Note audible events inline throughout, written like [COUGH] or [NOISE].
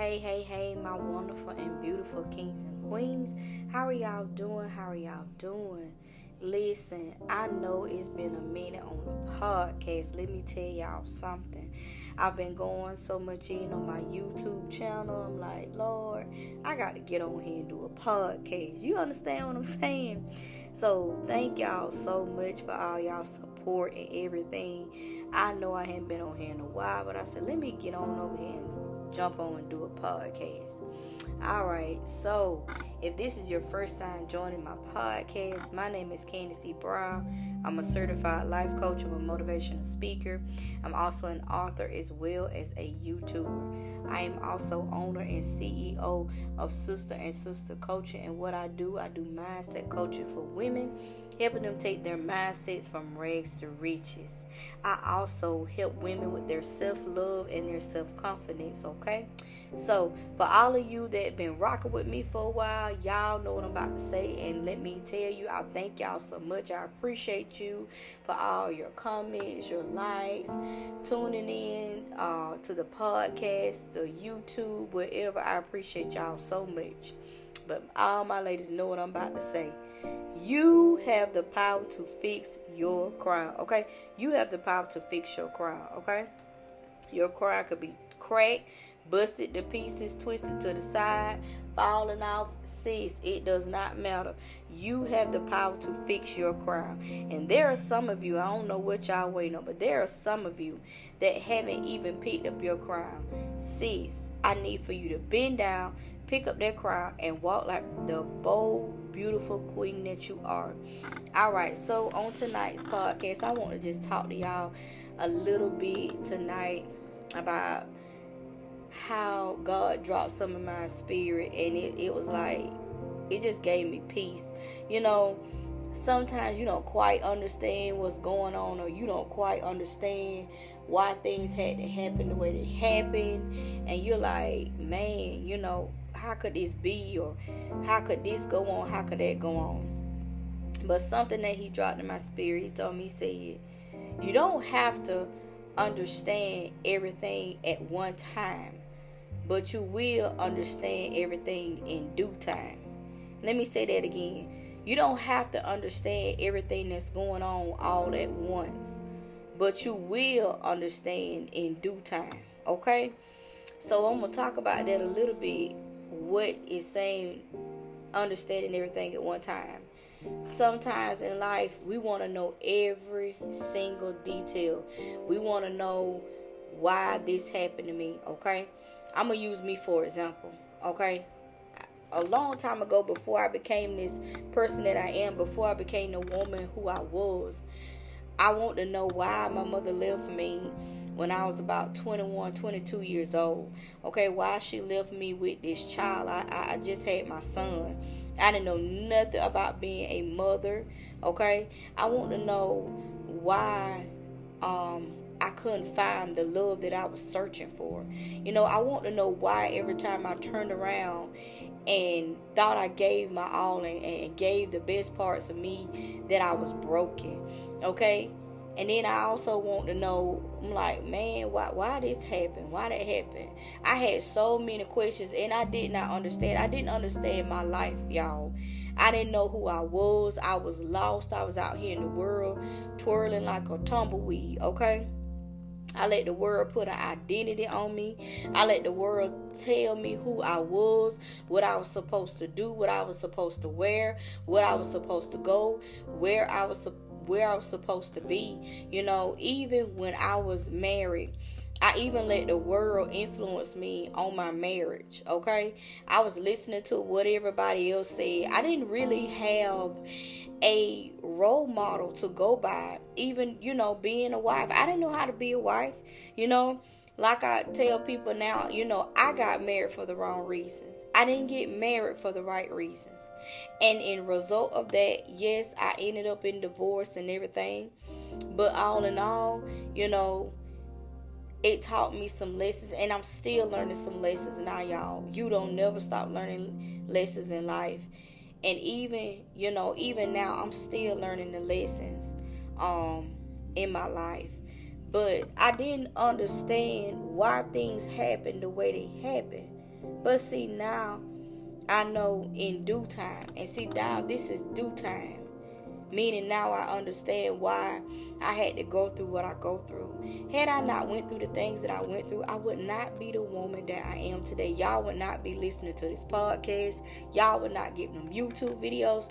Hey, hey, hey, my wonderful and beautiful kings and queens. How are y'all doing? How are y'all doing? Listen, I know it's been a minute on the podcast. Let me tell y'all something. I've been going so much in on my YouTube channel. I'm like, Lord, I got to get on here and do a podcast. You understand what I'm [LAUGHS] saying? So, thank y'all so much for all y'all support and everything. I know I haven't been on here in a while, but I said, let me get on over here and jump on and do a podcast. All right, so if this is your first time joining my podcast, my name is Candis E. Brown. I'm a certified life coach. I'm a motivational speaker. I'm also an author as well as a YouTuber. I am also owner and CEO of Sister and Sister Coaching. And what I do, I do mindset coaching for women helping them take their mindsets from rags to riches. I also help women with their self love and their self confidence, okay? So, for all of you that been rocking with me for a while, y'all know what I'm about to say. And let me tell you, I thank y'all so much. I appreciate you for all your comments, your likes, tuning in uh, to the podcast, the YouTube, wherever. I appreciate y'all so much. But all my ladies know what I'm about to say. You have the power to fix your crown, okay? You have the power to fix your crown, okay? Your crown could be cracked, busted to pieces, twisted to the side, falling off. Sis, it does not matter. You have the power to fix your crown. And there are some of you, I don't know what y'all waiting on, but there are some of you that haven't even picked up your crown. Sis, I need for you to bend down, pick up that crown, and walk like the bold, beautiful queen that you are. All right, so on tonight's podcast, I want to just talk to y'all a little bit tonight about how God dropped some of my spirit, and it, it was like, it just gave me peace. You know, sometimes you don't quite understand what's going on, or you don't quite understand why things had to happen the way they happened, and you're like, man, you know, how could this be, or how could this go on, how could that go on? But something that he dropped in my spirit, he told me, said, you don't have to understand everything at one time, but you will understand everything in due time. Let me say that again. You don't have to understand everything that's going on all at once, but you will understand in due time. Okay? So I'm to talk about that a little bit. What is saying understanding everything at one time sometimes in life we want to know every single detail. We want to know why this happened to me, okay? I'm going to use me for example, okay? A long time ago before I became this person that I am, before I became the woman who I was, I want to know why my mother left me when I was about 21, 22 years old. Okay, why she left me with this child. I, I just had my son I didn't know nothing about being a mother. Okay, I want to know why um, I couldn't find the love that I was searching for. You know, I want to know why every time I turned around and thought I gave my all and, and gave the best parts of me that I was broken. Okay, and then I also want to know, I'm like, man, why why this happened? Why that happened? I had so many questions and I did not understand. I didn't understand my life, y'all. I didn't know who I was. I was lost. I was out here in the world twirling like a tumbleweed, okay? I let the world put an identity on me. I let the world tell me who I was, what I was supposed to do, what I was supposed to wear, what I was supposed to go, where I was supposed where I was supposed to be. You know, even when I was married, I even let the world influence me on my marriage, okay? I was listening to what everybody else said. I didn't really have a role model to go by. Even, you know, being a wife. I didn't know how to be a wife, you know? Like I tell people now, you know, I got married for the wrong reasons. I didn't get married for the right reasons. And in result of that, yes, I ended up in divorce and everything. But all in all, you know, it taught me some lessons and I'm still learning some lessons now, y'all. You don't never stop learning lessons in life. And even, you know, even now I'm still learning the lessons um in my life. But I didn't understand why things happened the way they happened. But see, now I know in due time. And see, now this is due time. Meaning now I understand why I had to go through what I go through. Had I not went through the things that I went through, I would not be the woman that I am today. Y'all would not be listening to this podcast. Y'all would not get them YouTube videos.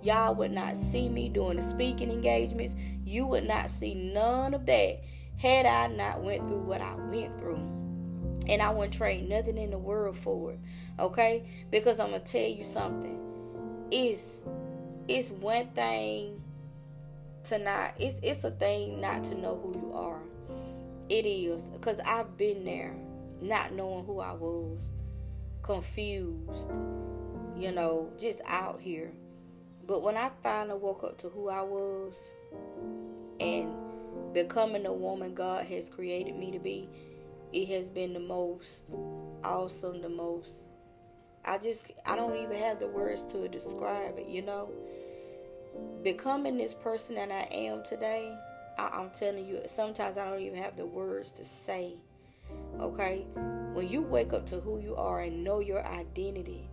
Y'all would not see me doing the speaking engagements. You would not see none of that had I not went through what I went through. And I wouldn't trade nothing in the world for it. Okay? Because I'm gonna tell you something. It's it's one thing to not it's it's a thing not to know who you are. It is because I've been there, not knowing who I was, confused, you know, just out here. But when I finally woke up to who I was and becoming the woman God has created me to be, it has been the most awesome, the most I just I don't even have the words to describe it, you know. Becoming this person that I am today, I, am telling you, sometimes I don't even have the words to say. Okay? When you wake up to who you are and know your identity,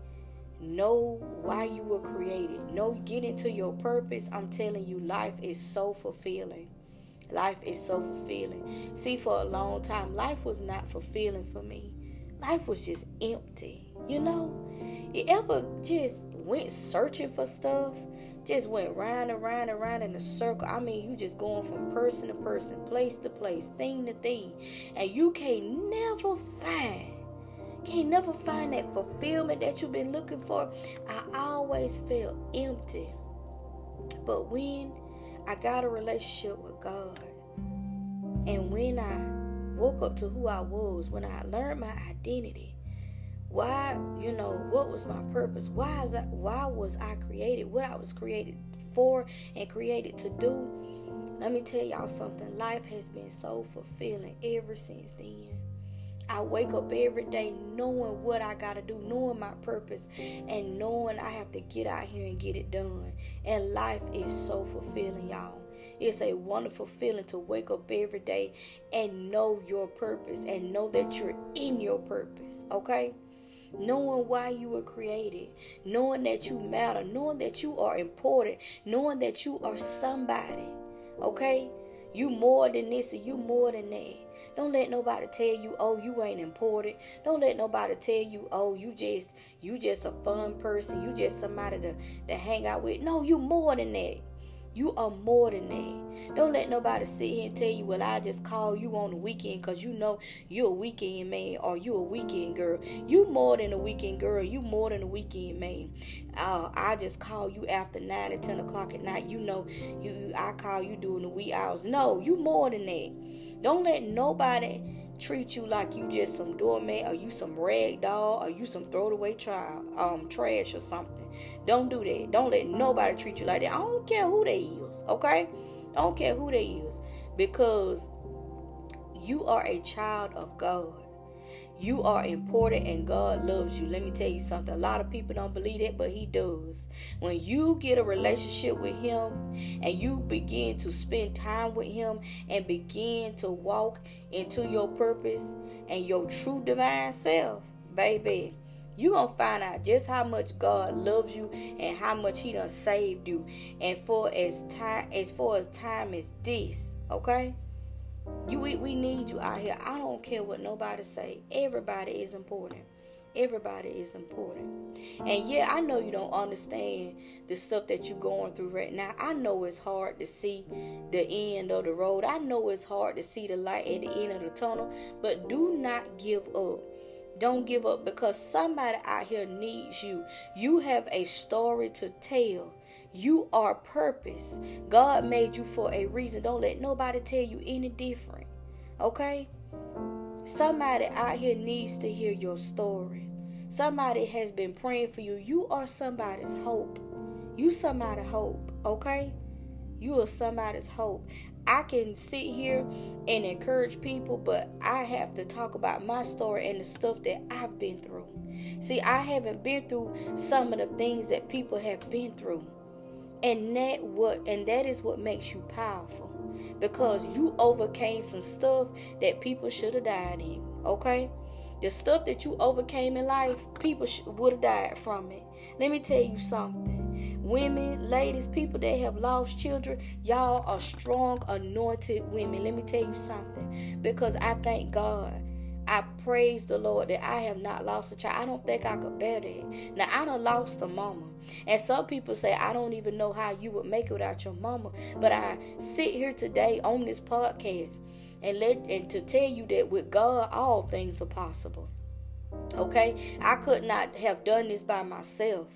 know why you were created, know get into your purpose, I'm telling you, life is so fulfilling. Life is so fulfilling. See, for a long time, life was not fulfilling for me. Life was just empty. You know, you ever just went searching for stuff? Just went round and round and round in a circle. I mean, you just going from person to person, place to place, thing to thing, and you can't never find, can't never find that fulfillment that you've been looking for. I always felt empty. But when I got a relationship with God, and when I woke up to who I was, when I learned my identity, why you know what was my purpose? Why is that why was i created what i was created for and created to do? Let me tell y'all something. Life has been so fulfilling ever since then I wake up every day knowing what I got to do, knowing my purpose, and knowing I have to get out here and get it done. And life is so fulfilling, y'all. It's a wonderful feeling to wake up every day and know your purpose and know that you're in your purpose, okay? knowing why you were created, knowing that you matter, knowing that you are important, knowing that you are somebody. Okay? You more than this and you more than that. Don't let nobody tell you, oh, you ain't important. Don't let nobody tell you, oh, you just you just a fun person. You just somebody to, to hang out with. No, you more than that. You are more than that. Don't let nobody sit here and tell you, well, I just call you on the weekend because you know you're a weekend man or you a weekend girl. You more than a weekend girl. You more than a weekend man. Uh, I just call you after 9 or 10 o'clock at night. You know, you I call you during the wee hours. No, you more than that. Don't let nobody treat you like you just some doormat or you some rag doll or you some throwaway child, um, trash or something. Don't do that. Don't let nobody treat you like that. I don't care who they is, okay? I don't care who they is because you are a child of God. You are important and God loves you. Let me tell you something. A lot of people don't believe that, but He does. When you get a relationship with Him and you begin to spend time with Him and begin to walk into your purpose and your true divine self, baby, you gonna find out just how much God loves you and how much He done saved you. And for as time as far as time as this, okay? You we, we need you out here. I don't care what nobody say. Everybody is important. Everybody is important. And yeah, I know you don't understand the stuff that you're going through right now. I know it's hard to see the end of the road. I know it's hard to see the light at the end of the tunnel. But do not give up. Don't give up because somebody out here needs you. You have a story to tell. You are purpose. God made you for a reason. Don't let nobody tell you any different. Okay? Somebody out here needs to hear your story. Somebody has been praying for you. You are somebody's hope. You somebody's hope, okay? You are somebody's hope. I can sit here and encourage people, but I have to talk about my story and the stuff that I've been through. See, I haven't been through some of the things that people have been through and that what and that is what makes you powerful because you overcame some stuff that people should have died in okay the stuff that you overcame in life, people would have died from it. Let me tell you something. Women, ladies, people that have lost children, y'all are strong, anointed women. Let me tell you something. Because I thank God. I praise the Lord that I have not lost a child. I don't think I could bear that. Now I don't lost a mama. And some people say, I don't even know how you would make it without your mama. But I sit here today on this podcast and let and to tell you that with God all things are possible. Okay? I could not have done this by myself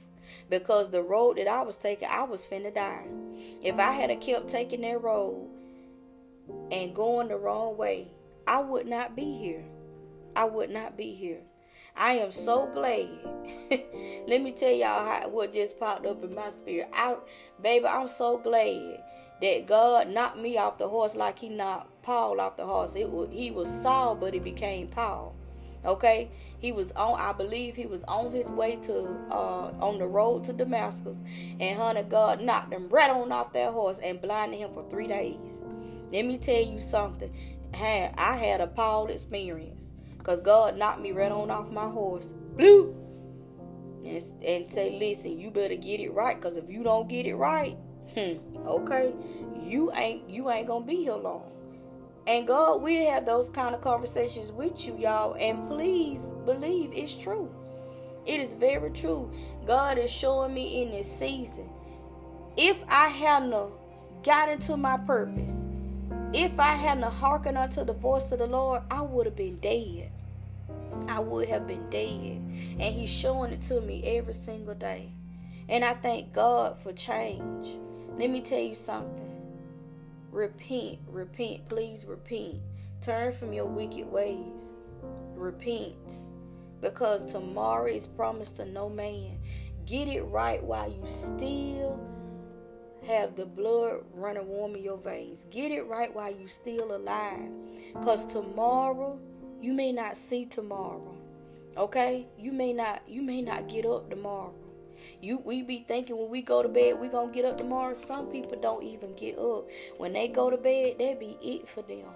because the road that I was taking, I was finna die. If I had kept taking that road and going the wrong way, I would not be here. I would not be here. I am so glad. [LAUGHS] Let me tell y'all how, what just popped up in my spirit. I, baby, I'm so glad that God knocked me off the horse like He knocked Paul off the horse. It was, he was Saul, but he became Paul. Okay, he was on. I believe he was on his way to uh, on the road to Damascus, and honey, God knocked him right on off that horse and blinded him for three days. Let me tell you something. I had a Paul experience because God knocked me right on off my horse. Blue. And, and say, listen, you better get it right, because if you don't get it right, hmm, okay, you ain't you ain't gonna be here long. And God will have those kind of conversations with you, y'all. And please believe it's true. It is very true. God is showing me in this season. If I hadn't got into my purpose, if I hadn't hearkened unto the voice of the Lord, I would have been dead. I would have been dead. And He's showing it to me every single day. And I thank God for change. Let me tell you something. Repent, repent, please repent. Turn from your wicked ways. Repent. Because tomorrow is promised to no man. Get it right while you still have the blood running warm in your veins. Get it right while you still alive. Because tomorrow, you may not see tomorrow. Okay? You may not you may not get up tomorrow. You we be thinking when we go to bed we gonna get up tomorrow. Some people don't even get up. When they go to bed, that be it for them.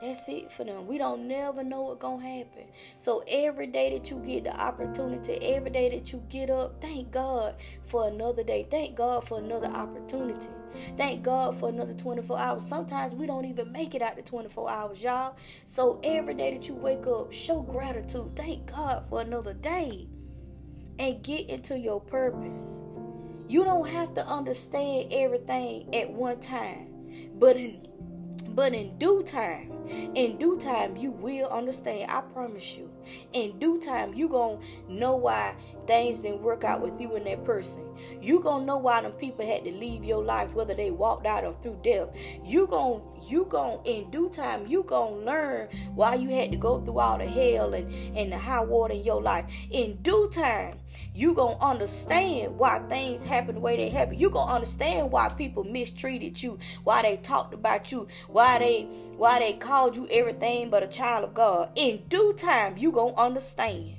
That's it for them. We don't never know what's gonna happen. So every day that you get the opportunity, every day that you get up, thank God for another day. Thank God for another opportunity. Thank God for another 24 hours. Sometimes we don't even make it out to 24 hours, y'all. So every day that you wake up, show gratitude. Thank God for another day and get into your purpose. You don't have to understand everything at one time, but in but in due time, in due time, you will understand. I promise you. In due time, you gonna know why things didn't work out with you and that person. You gonna know why them people had to leave your life, whether they walked out or through death. You gonna you gonna in due time you gonna learn why you had to go through all the hell and, and the high water in your life. In due time, you gonna understand why things happen the way they happen. You gonna understand why people mistreated you, why they talked about you, why they why they called you everything but a child of God. In due time, you gonna understand.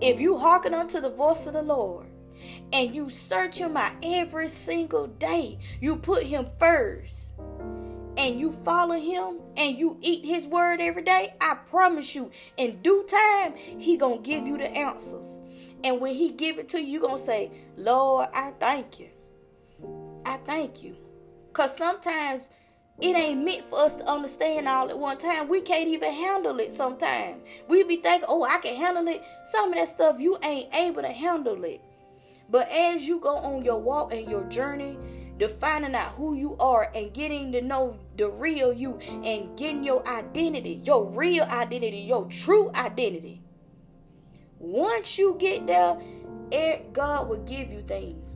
If you hearken unto the voice of the Lord and you search him out every single day, you put him first and you follow him and you eat his word every day, I promise you, in due time, he gonna give you the answers. And when he give it to you, you gonna say, Lord, I thank you. I thank you. Cause sometimes it ain't meant for us to understand all at one time. We can't even handle it sometimes. We be thinking, oh, I can handle it. Some of that stuff you ain't able to handle it. But as you go on your walk and your journey, defining out who you are and getting to know the real you and getting your identity, your real identity, your true identity. Once you get there, God will give you things.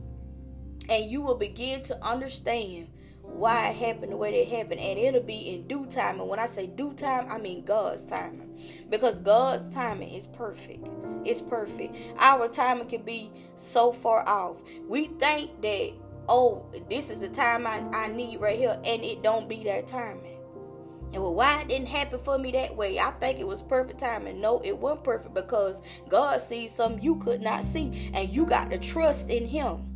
And you will begin to understand why it happened the way it happened and it'll be in due time and when i say due time i mean god's timing because god's timing is perfect it's perfect our timing can be so far off we think that oh this is the time i, I need right here and it don't be that timing and well, why it didn't happen for me that way? I think it was perfect timing. No, it wasn't perfect because God sees something you could not see, and you got to trust in Him.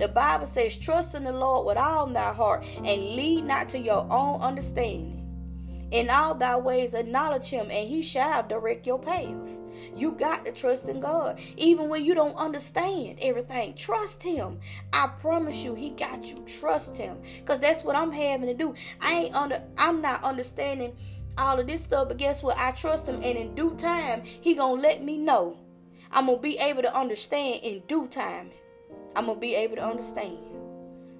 The Bible says, Trust in the Lord with all thy heart and lead not to your own understanding. In all thy ways, acknowledge him, and he shall direct your path. You got to trust in God. Even when you don't understand everything, trust him. I promise you, he got you. Trust him. Because that's what I'm having to do. I ain't under I'm not understanding all of this stuff, but guess what? I trust him, and in due time, he gonna let me know. I'm gonna be able to understand in due time. I'm gonna be able to understand.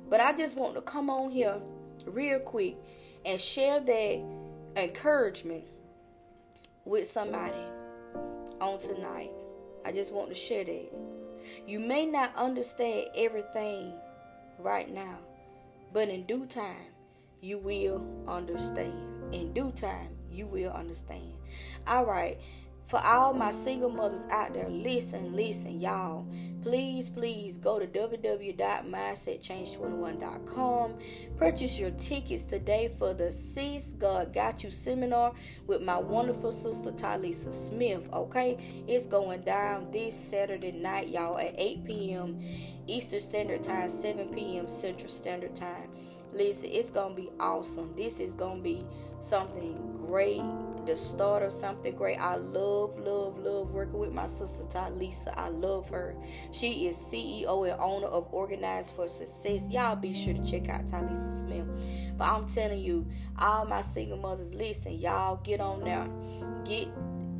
But I just want to come on here real quick and share that encouragement with somebody on tonight. I just want to share that. You may not understand everything right now, but in due time, you will understand. In due time, you will understand. All right. For all my single mothers out there, listen, listen, y'all. Please, please go to www.mindsetchange21.com. Purchase your tickets today for the Sis God Got You seminar with my wonderful sister Tylisa Smith. Okay, it's going down this Saturday night, y'all, at 8 p.m. Eastern Standard Time, 7 p.m. Central Standard Time. Listen, it's gonna be awesome. This is gonna be something great the start of something great. I love, love, love working with my sister Tylisa. I love her. She is CEO and owner of Organized for Success. Y'all be sure to check out Tylisa Smith. But I'm telling you, all my single mothers, listen, y'all get on there. Get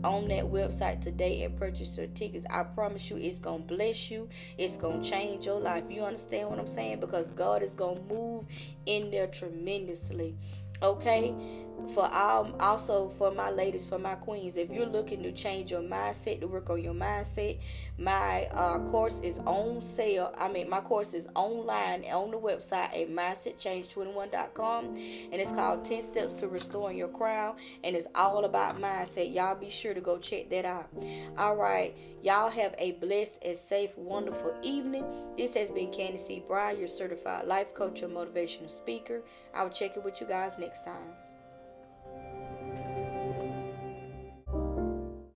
on that website today and purchase your tickets. I promise you it's going to bless you. It's going to change your life. You understand what I'm saying? Because God is going to move in there tremendously. Okay? For all also for my ladies for my queens. If you're looking to change your mindset to work on your mindset my uh, course is on sale. I mean my course is online on the website at mindsetchange21.com and it's called 10 steps to restoring your crown and it's all about mindset. Y'all be sure to go check that out. All right. Y'all have a blessed and safe wonderful evening. This has been candice c bryan your certified life coach and motivational speaker. I will check it with you guys next time